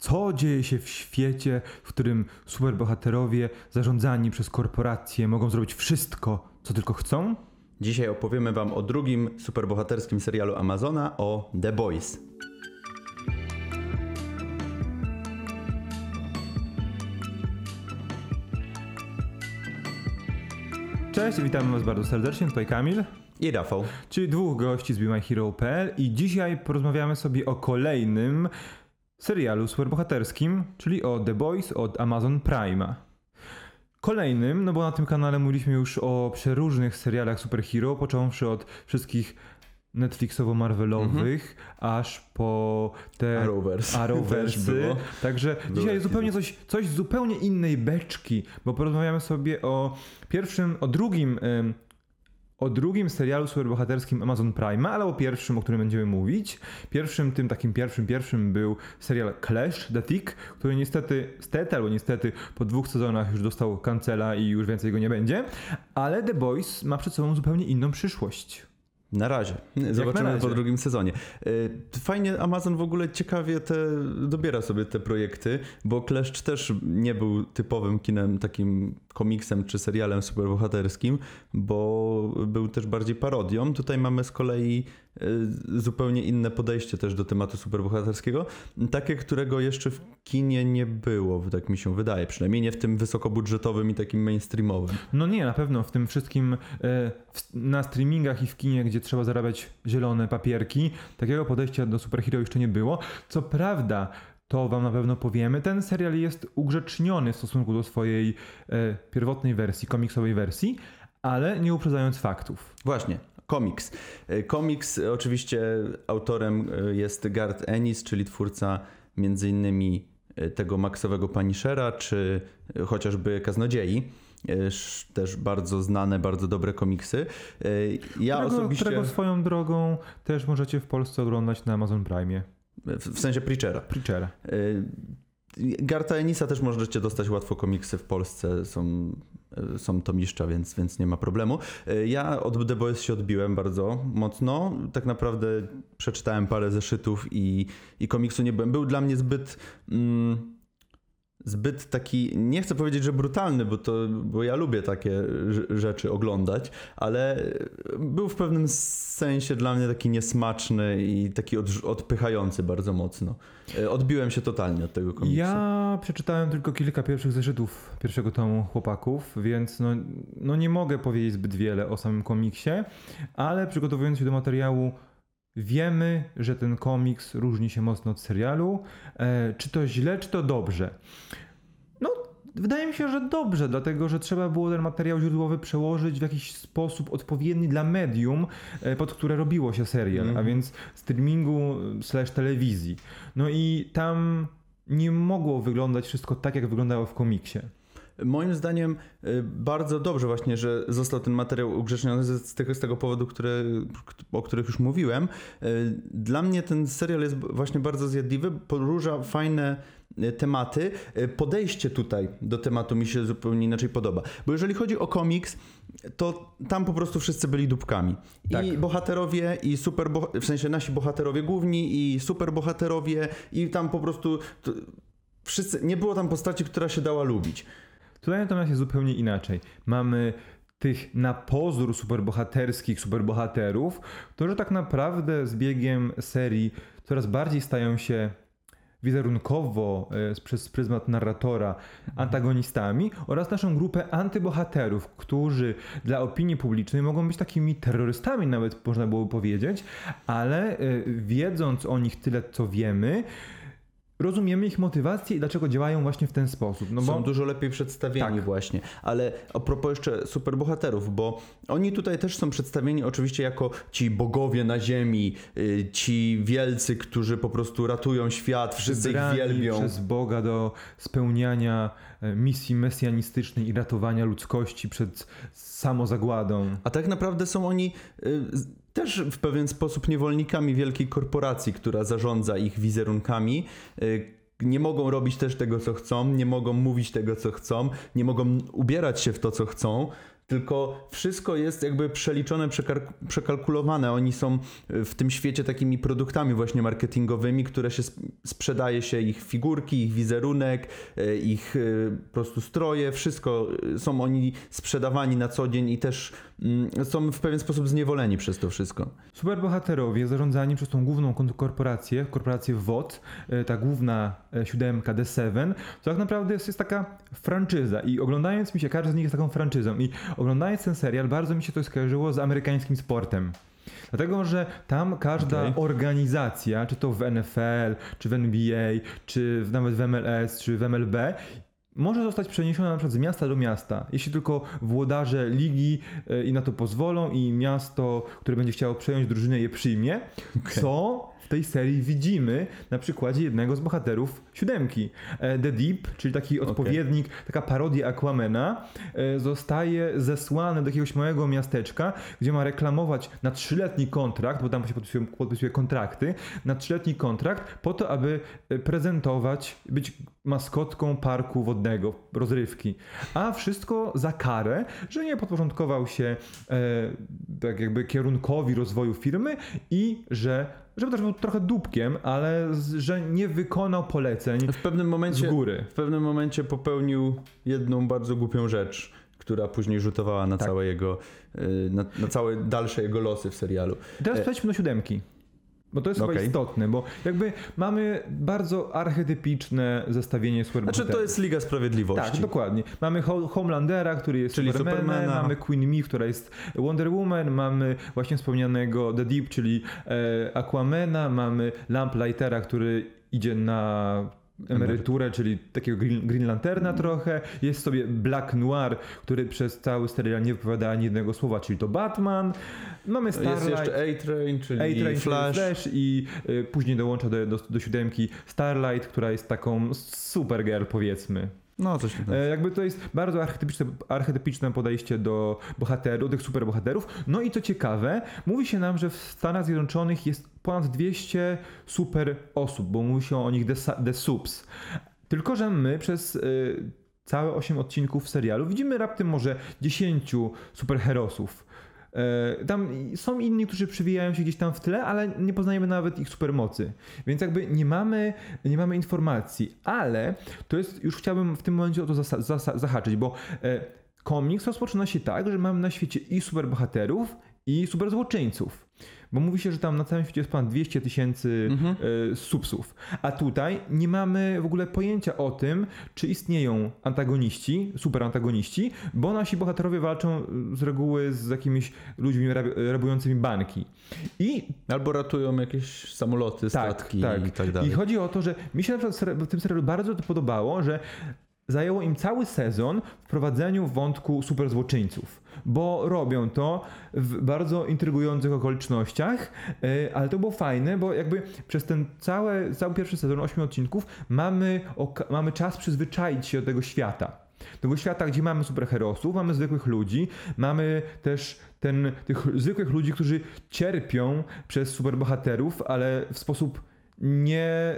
co dzieje się w świecie, w którym superbohaterowie zarządzani przez korporacje mogą zrobić wszystko, co tylko chcą? Dzisiaj opowiemy Wam o drugim superbohaterskim serialu Amazona, o The Boys. Cześć, witamy Was bardzo serdecznie, tutaj Kamil. I Rafał. Czyli dwóch gości z BeMyHero.pl i dzisiaj porozmawiamy sobie o kolejnym serialu superbohaterskim, czyli o The Boys od Amazon Prime'a. Kolejnym, no bo na tym kanale mówiliśmy już o przeróżnych serialach superhero, począwszy od wszystkich Netflixowo-Marvelowych, aż po te Arrowverse. Arrowversy. było. Także dzisiaj takie zupełnie coś, coś zupełnie innej beczki, bo porozmawiamy sobie o pierwszym, o drugim, o drugim serialu superbohaterskim Amazon Prime, ale o pierwszym, o którym będziemy mówić. Pierwszym, tym takim pierwszym, pierwszym był serial Clash, The Tick, który niestety, stety albo niestety po dwóch sezonach już dostał kancela i już więcej go nie będzie, ale The Boys ma przed sobą zupełnie inną przyszłość. Na razie. Zobaczymy na razie. po drugim sezonie. Y, Fajnie Amazon w ogóle ciekawie te, dobiera sobie te projekty, bo Kleszcz też nie był typowym kinem, takim komiksem czy serialem superbohaterskim, bo był też bardziej parodią. Tutaj mamy z kolei zupełnie inne podejście też do tematu superbohaterskiego, takie, którego jeszcze w kinie nie było, tak mi się wydaje, przynajmniej nie w tym wysokobudżetowym i takim mainstreamowym. No nie, na pewno w tym wszystkim e, na streamingach i w kinie, gdzie trzeba zarabiać zielone papierki, takiego podejścia do superhero jeszcze nie było. Co prawda, to wam na pewno powiemy, ten serial jest ugrzeczniony w stosunku do swojej e, pierwotnej wersji, komiksowej wersji, ale nie uprzedzając faktów. Właśnie, komiks. E, Komiks, e, oczywiście autorem e, jest Garth Ennis, czyli twórca między innymi tego Maxowego Punishera, czy chociażby Kaznodziei. Też bardzo znane, bardzo dobre komiksy. Ja którego, osobiście... którego swoją drogą też możecie w Polsce oglądać na Amazon Prime. W sensie Preachera. Preachera. Garta Enisa też możecie dostać łatwo komiksy w Polsce, są, y, są tomiszcza, więc, więc nie ma problemu. Y, Ja od The Boys się odbiłem bardzo mocno. Tak naprawdę przeczytałem parę zeszytów i, i komiksu nie byłem. Był dla mnie zbyt... Mm, Zbyt taki, nie chcę powiedzieć, że brutalny, bo, to, bo ja lubię takie rz- rzeczy oglądać, ale był w pewnym sensie dla mnie taki niesmaczny i taki od, odpychający bardzo mocno. E, Odbiłem się totalnie od tego komiksu. Ja przeczytałem tylko kilka pierwszych zeszytów pierwszego tomu chłopaków, więc no, no nie mogę powiedzieć zbyt wiele o samym komiksie, ale przygotowując się do materiału, wiemy, że ten komiks różni się mocno od serialu. E, czy to źle, czy to dobrze? No, wydaje mi się, że dobrze, dlatego że trzeba było ten materiał źródłowy przełożyć w jakiś sposób odpowiedni dla medium, e, pod które robiło się serial, a Mhm. więc streamingu slash telewizji. No i tam nie mogło wyglądać wszystko tak, jak wyglądało w komiksie. Moim zdaniem y, bardzo dobrze właśnie, że został ten materiał ugrzeczniony z tego, z tego powodu, które, o których już mówiłem. Y, Dla mnie ten serial jest właśnie bardzo zjadliwy, porusza fajne y, tematy. Podejście tutaj do tematu mi się zupełnie inaczej podoba. Bo jeżeli chodzi o komiks, to tam po prostu wszyscy byli dupkami. I Tak. bohaterowie, i super, w sensie nasi bohaterowie główni, i super bohaterowie, i tam po prostu to, wszyscy, nie było tam postaci, która się dała lubić. Tutaj natomiast jest zupełnie inaczej. Mamy tych na pozór superbohaterskich superbohaterów, którzy tak naprawdę z biegiem serii coraz bardziej stają się wizerunkowo e, przez pryzmat narratora antagonistami oraz naszą grupę antybohaterów, którzy dla opinii publicznej mogą być takimi terrorystami nawet można było powiedzieć, ale e, wiedząc o nich tyle co wiemy, rozumiemy ich motywację i dlaczego działają właśnie w ten sposób. No Są bo dużo lepiej przedstawieni Tak. właśnie. Ale a propos jeszcze superbohaterów, bo oni tutaj też są przedstawieni oczywiście jako ci bogowie na ziemi, y, ci wielcy, którzy po prostu ratują świat, wszyscy ich wielbią. przez Boga do spełniania misji mesjanistycznej i ratowania ludzkości przed samozagładą. A tak naprawdę są oni y, też w pewien sposób niewolnikami wielkiej korporacji, która zarządza ich wizerunkami. Y, Nie mogą robić też tego, co chcą, nie mogą mówić tego, co chcą, nie mogą ubierać się w to, co chcą. Tylko wszystko jest jakby przeliczone, przekalkulowane. Oni są w tym świecie takimi produktami właśnie marketingowymi, które się sprzedaje się ich figurki, ich wizerunek, e, ich e, po prostu stroje, wszystko są oni sprzedawani na co dzień i też mm, są w pewien sposób zniewoleni przez to wszystko. Superbohaterowie zarządzani przez tą główną korporację, korporację WOT, e, ta główna siódemka The7, to tak naprawdę jest, jest taka franczyza i oglądając mi się, każdy z nich jest taką franczyzą i oglądając ten serial bardzo mi się to skojarzyło z amerykańskim sportem. Dlatego, że tam każda okay. organizacja, czy to w NFL, czy w NBA, czy nawet w MLS, czy w MLB, może zostać przeniesiona na przykład z miasta do miasta, jeśli tylko włodarze ligi e, i na to pozwolą i miasto, które będzie chciało przejąć drużynę je przyjmie, okay. co tej serii widzimy na przykładzie jednego z bohaterów siódemki. E, The Deep, czyli taki odpowiednik, okay. taka parodia Aquamena, e, zostaje zesłany do jakiegoś małego miasteczka, gdzie ma reklamować na trzyletni kontrakt, bo tam się podpisuje, podpisuje kontrakty, na trzyletni kontrakt po to, aby e, prezentować, być maskotką parku wodnego, rozrywki. A wszystko za karę, że nie podporządkował się e, tak jakby kierunkowi rozwoju firmy i że żeby też był trochę dupkiem, ale że nie wykonał poleceń w pewnym momencie, z góry. W pewnym momencie popełnił jedną bardzo głupią rzecz, która później rzutowała na tak. całe jego, y, na, na, całe dalsze jego losy w serialu. teraz e, przejdźmy do siódemki. Bo to jest okay. chyba istotne, bo jakby mamy bardzo archetypiczne zestawienie superbohaterów. Znaczy to jest Liga Sprawiedliwości. Tak, dokładnie. Mamy Homelandera, który jest czyli Supermanem, Supermana. mamy Queen Me, która jest Wonder Woman, mamy właśnie wspomnianego The Deep, czyli e, Aquamana, mamy Lamplightera, który idzie na emeryturę, czyli takiego Green, Green Lanterna trochę. Jest sobie Black Noir, który przez cały serial nie wypowiada ani jednego słowa, czyli to Batman. Mamy Starlight. Jest jeszcze A-Train, czyli A-Train, Flash. Flash i y, później dołącza do, do, do siódemki Starlight, która jest taką Supergirl powiedzmy. No, coś. E, jakby to jest bardzo archetypiczne, archetypiczne podejście do bohaterów, tych superbohaterów. No i co ciekawe, mówi się nam, że w Stanach Zjednoczonych jest ponad 200 super osób, bo mówi się o nich the, the subs. Tylko, że my przez y, całe 8 odcinków serialu widzimy raptem może 10 superherosów. E, tam są inni, którzy przewijają się gdzieś tam w tle, ale nie poznajemy nawet ich supermocy. Więc jakby nie mamy, nie mamy informacji, ale to jest, już chciałbym w tym momencie o to zahaczyć, bo e, komiks rozpoczyna się tak, że mamy na świecie i superbohaterów, i superzłoczyńców. Bo mówi się, że tam na całym świecie jest ponad 200 tysięcy mhm. y, subsów. A tutaj nie mamy w ogóle pojęcia o tym, czy istnieją antagoniści, superantagoniści, bo nasi bohaterowie walczą e, z reguły z jakimiś ludźmi rabującymi banki. I albo ratują jakieś samoloty, tak, statki tak. i tak dalej. I chodzi o to, że mi się na przykład w tym serialu bardzo to podobało, że zajęło im cały sezon w prowadzeniu wątku superzłoczyńców, bo robią to w bardzo intrygujących okolicznościach, e, ale to było fajne, bo jakby przez ten cały, cały pierwszy sezon, 8 odcinków, mamy, mamy czas przyzwyczaić się do tego świata. Tego świata, gdzie mamy superherosów, mamy zwykłych ludzi, mamy też ten, tych zwykłych ludzi, którzy cierpią przez superbohaterów, ale w sposób nie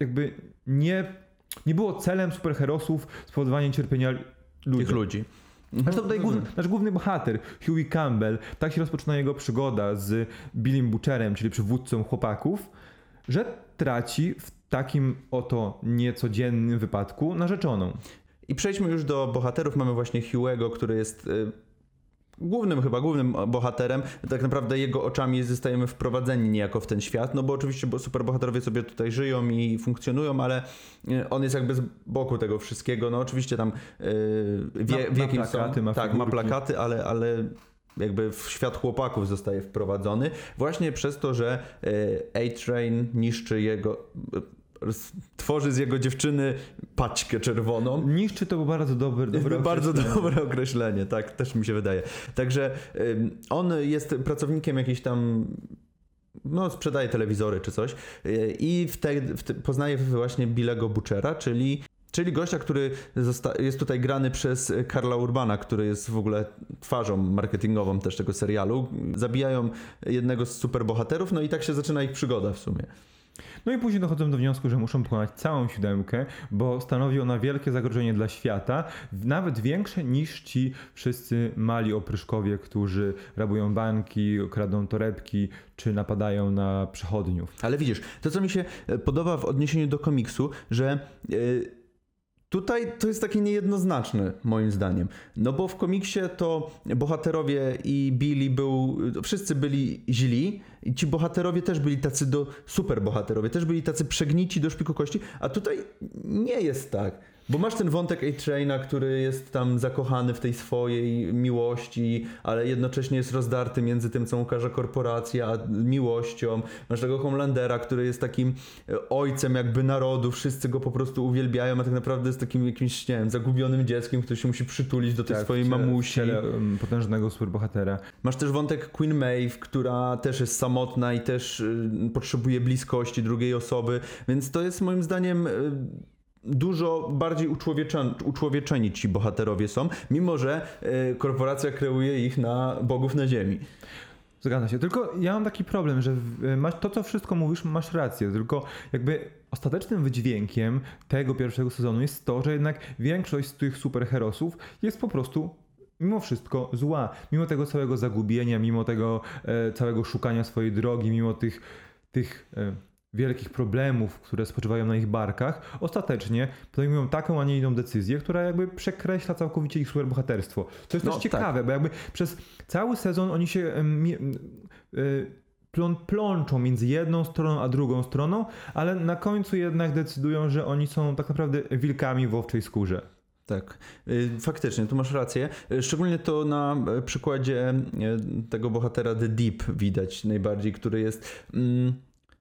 jakby nie nie było celem superherosów spowodowanie cierpienia ludzi. Tych ludzi. Zresztą tutaj główny, nasz główny bohater, Huey Campbell, tak się rozpoczyna jego przygoda z Billym Butcherem, czyli przywódcą chłopaków, że traci w takim oto niecodziennym wypadku narzeczoną. I przejdźmy już do bohaterów. Mamy właśnie Huey'ego, który jest y, głównym chyba, głównym bohaterem. Tak naprawdę jego oczami zostajemy wprowadzeni niejako w ten świat, no bo oczywiście superbohaterowie sobie tutaj żyją i funkcjonują, ale e, on jest jakby z boku tego wszystkiego. No oczywiście tam yy, wie, ma, wie kim plakaty, są. Ma tak, ma plakaty, ale, ale jakby w świat chłopaków zostaje wprowadzony właśnie przez to, że e, A-Train niszczy jego tworzy z jego dziewczyny paćkę czerwoną. Niszczy to bardzo dobre, dobre Bardzo dobre określenie, tak, też mi się wydaje. Także on jest pracownikiem jakiejś tam no, sprzedaje telewizory czy coś y, i wtedy poznaje właśnie Billego Butchera, czyli Czyli gościa, który jest tutaj grany przez Karla Urbana, który jest w ogóle twarzą marketingową też tego serialu. Zabijają jednego z superbohaterów, no i tak się zaczyna ich przygoda w sumie. No i później dochodzą do wniosku, że muszą pokonać całą siódemkę, bo stanowi ona wielkie zagrożenie dla świata, nawet większe niż ci wszyscy mali opryszkowie, którzy rabują banki, kradną torebki czy napadają na przechodniów. Ale widzisz, to co mi się e, podoba w odniesieniu do komiksu, że yy, tutaj to jest takie niejednoznaczne moim zdaniem. No bo w komiksie to bohaterowie i Billy był, wszyscy byli źli i ci bohaterowie też byli tacy do, super bohaterowie, też byli tacy przegnici do szpiku kości, a tutaj nie jest tak. Bo masz ten wątek A-Traina, który jest tam zakochany w tej swojej miłości, ale jednocześnie jest rozdarty między tym, co mu każe korporacja, a miłością. Masz tego Homelandera, który jest takim e, ojcem jakby narodu, wszyscy go po prostu uwielbiają, a tak naprawdę jest takim jakimś, nie wiem, zagubionym dzieckiem, który się musi przytulić do tej tak, swojej mamusi. Um, potężnego superbohatera. Masz też wątek Queen Maeve, która też jest samotna i też y, potrzebuje bliskości drugiej osoby, więc to jest moim zdaniem y, dużo bardziej uczłowieczeni, ci bohaterowie są, mimo że y, korporacja kreuje ich na bogów na ziemi. Zgadza się. Tylko ja mam taki problem, że masz, to, co wszystko mówisz, masz rację. Tylko jakby ostatecznym wydźwiękiem tego pierwszego sezonu jest to, że jednak większość z tych superherosów jest po prostu mimo wszystko zła. Mimo tego całego zagubienia, mimo tego e, całego szukania swojej drogi, mimo tych, tych e, wielkich problemów, które spoczywają na ich barkach, ostatecznie podejmują taką, a nie inną decyzję, która jakby przekreśla całkowicie ich superbohaterstwo. To jest no, też ciekawe, tak. bo jakby przez cały sezon oni się y, plączą między jedną stroną a drugą stroną, ale na końcu jednak decydują, że oni są tak naprawdę wilkami w owczej skórze. Tak, y, faktycznie, tu masz rację. Y, szczególnie to na przykładzie tego bohatera The Deep widać najbardziej, który jest. Mm,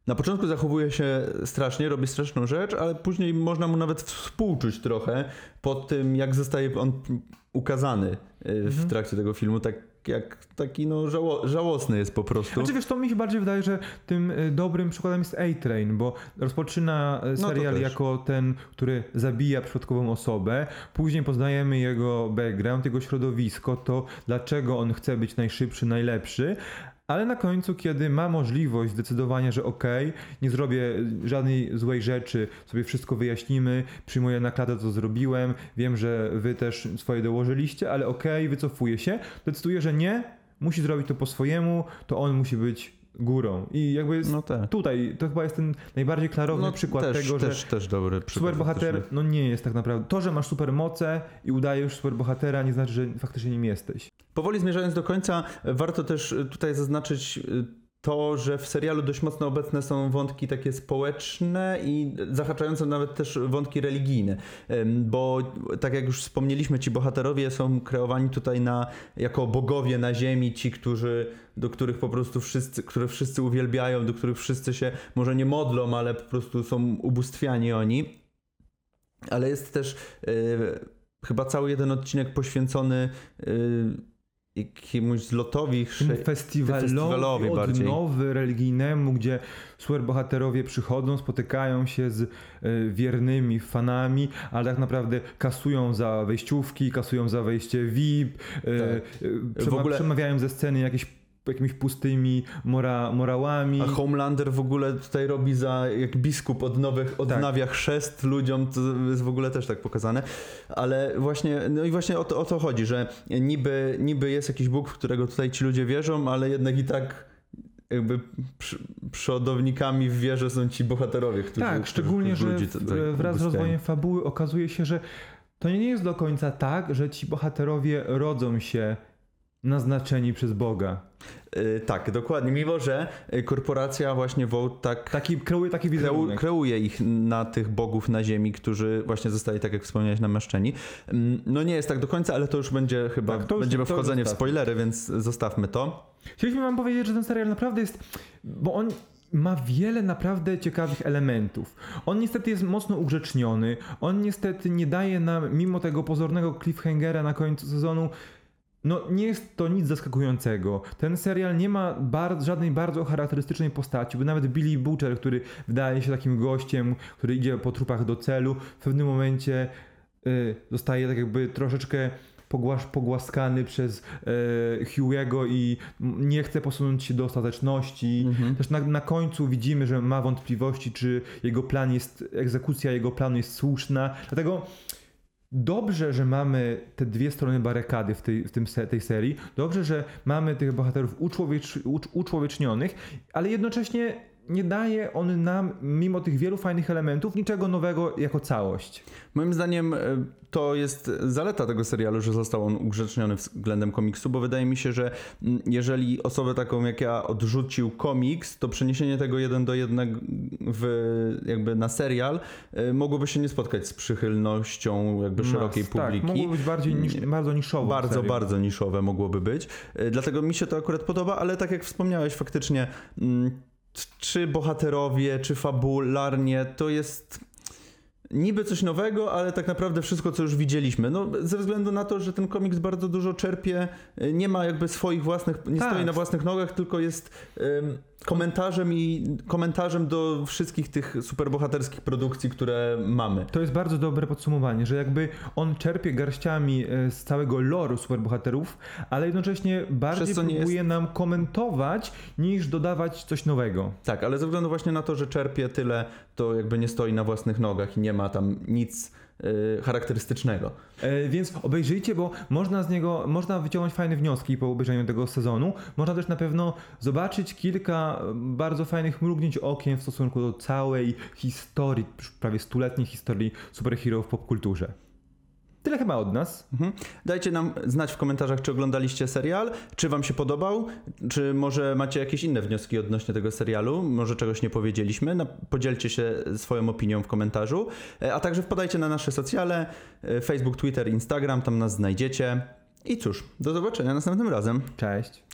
na początku zachowuje się strasznie, robi straszną rzecz, ale później można mu nawet współczuć trochę po tym, jak zostaje on ukazany y, w mhm. trakcie tego filmu. Tak jak taki no żało, żałosny jest po prostu. Znaczy wiesz, to mi się bardziej wydaje, że tym y, dobrym przykładem jest A-Train, bo rozpoczyna y, no serial no jako ten, który zabija przypadkową osobę, później poznajemy jego background, jego środowisko, to dlaczego on chce być najszybszy, najlepszy, ale na końcu, kiedy ma możliwość zdecydowania, że okej, okay, nie zrobię żadnej złej rzeczy, sobie wszystko wyjaśnimy, przyjmuję na klatę, co zrobiłem, wiem, że wy też swoje dołożyliście, ale okej, okay, wycofuję się, decyduję, że nie, musi zrobić to po swojemu, to on musi być górą. I jakby no tak. tutaj to chyba jest ten najbardziej klarowny no, przykład też, tego, też, że też dobry superbohater no nie jest tak naprawdę. To, że masz supermoce i udajesz superbohatera nie znaczy, że faktycznie nim jesteś. Powoli zmierzając do końca, warto też tutaj zaznaczyć y, to, że w serialu dość mocno obecne są wątki takie społeczne i zahaczające nawet też wątki religijne, bo tak jak już wspomnieliśmy, ci bohaterowie są kreowani tutaj na, jako bogowie na ziemi, ci, którzy, do których po prostu wszyscy, które wszyscy uwielbiają, do których wszyscy się może nie modlą, ale po prostu są ubóstwiani oni. Ale jest też yy, chyba cały jeden odcinek poświęcony yy, jakiemuś zlotowi, festiwalowi, festiwalowi odnowy religijnemu, gdzie superbohaterowie przychodzą, spotykają się z y, wiernymi fanami, ale tak naprawdę kasują za wejściówki, kasują za wejście VIP, y, tak. y, w ogóle przemawiają ze sceny jakieś jakimiś pustymi mora, morałami. A Homelander w ogóle tutaj robi za, jak biskup od nowych, odnawia tak. chrzest ludziom, to jest w ogóle też tak pokazane. Ale właśnie, no i właśnie o to, o to chodzi, że niby, niby jest jakiś Bóg, w którego tutaj ci ludzie wierzą, ale jednak i tak jakby przodownikami w wierze są ci bohaterowie, którzy... Tak, szczególnie, że ludzi, wraz z rozwojem fabuły okazuje się, że to nie jest do końca tak, że ci bohaterowie rodzą się naznaczeni przez Boga. Yy, tak, dokładnie. Mimo, że y, korporacja właśnie Vote tak taki, kreuje taki wizerunek. kreuje ich na tych bogów na ziemi, którzy właśnie zostali, tak jak wspomniałeś, namaszczeni. Yy, no nie jest tak do końca, ale to już będzie chyba, tak, już, będziemy wchodzenie w spoilery, więc zostawmy to. Chcieliśmy wam powiedzieć, że ten serial naprawdę jest, bo on ma wiele naprawdę ciekawych elementów. On niestety jest mocno ugrzeczniony, on niestety nie daje nam, mimo tego pozornego cliffhangera na końcu sezonu, no, nie jest to nic zaskakującego. Ten serial nie ma bar żadnej bardzo charakterystycznej postaci, bo nawet Billy Butcher, który wydaje się takim gościem, który idzie po trupach do celu, w pewnym momencie y, zostaje tak jakby troszeczkę pogłasz, pogłaskany przez e, Hugh'ego i m- nie chce posunąć się do ostateczności. Mhm. Też na, na końcu widzimy, że ma wątpliwości, czy jego plan jest, egzekucja jego planu jest słuszna. Dlatego dobrze, że mamy te dwie strony barykady w tej, w tym se, tej serii. Dobrze, że mamy tych bohaterów uczłowiecz, ucz, uczłowiecznionych, ale jednocześnie nie daje on nam, mimo tych wielu fajnych elementów, niczego nowego jako całość. Moim zdaniem e, to jest zaleta tego serialu, że został on ugrzeczniony względem komiksu, bo wydaje mi się, że mm, jeżeli osobę taką jak ja odrzucił komiks, to przeniesienie tego jeden do jednego w, jakby na serial e, mogłoby się nie spotkać z przychylnością jakby szerokiej Mas, publiki. Tak, mogło być bardziej niż, bardzo niszowo. Bardzo, bardzo niszowe mogłoby być. E, Dlatego mi się to akurat podoba, ale tak jak wspomniałeś, faktycznie mm, czy bohaterowie, czy fabularnie, to jest niby coś nowego, ale tak naprawdę wszystko, co już widzieliśmy. No, ze względu na to, że ten komiks bardzo dużo czerpie, e, nie ma jakby swoich własnych, nie Tak. stoi na własnych nogach, tylko jest em, komentarzem i komentarzem do wszystkich tych superbohaterskich produkcji, które mamy. To jest bardzo dobre podsumowanie, że jakby on czerpie garściami e, z całego loru superbohaterów, ale jednocześnie bardziej próbuje nam komentować niż dodawać coś nowego. Tak, ale ze względu właśnie na to, że czerpie tyle, to jakby nie stoi na własnych nogach i nie ma tam nic y, charakterystycznego. E, więc obejrzyjcie, bo można z niego, można wyciągnąć fajne wnioski po obejrzeniu tego sezonu. Można też na pewno zobaczyć kilka e, bardzo fajnych mrugnięć okiem w stosunku do całej historii, prawie stuletniej historii superhero w popkulturze. Tyle chyba od nas. Mhm. Dajcie nam znać w komentarzach, czy oglądaliście serial, czy wam się podobał, czy może macie jakieś inne wnioski odnośnie tego serialu, może czegoś nie powiedzieliśmy. Podzielcie się swoją opinią w komentarzu, E, a także wpadajcie na nasze socjale, e, Facebook, Twitter, Instagram, tam nas znajdziecie. I cóż, do zobaczenia następnym razem. Cześć.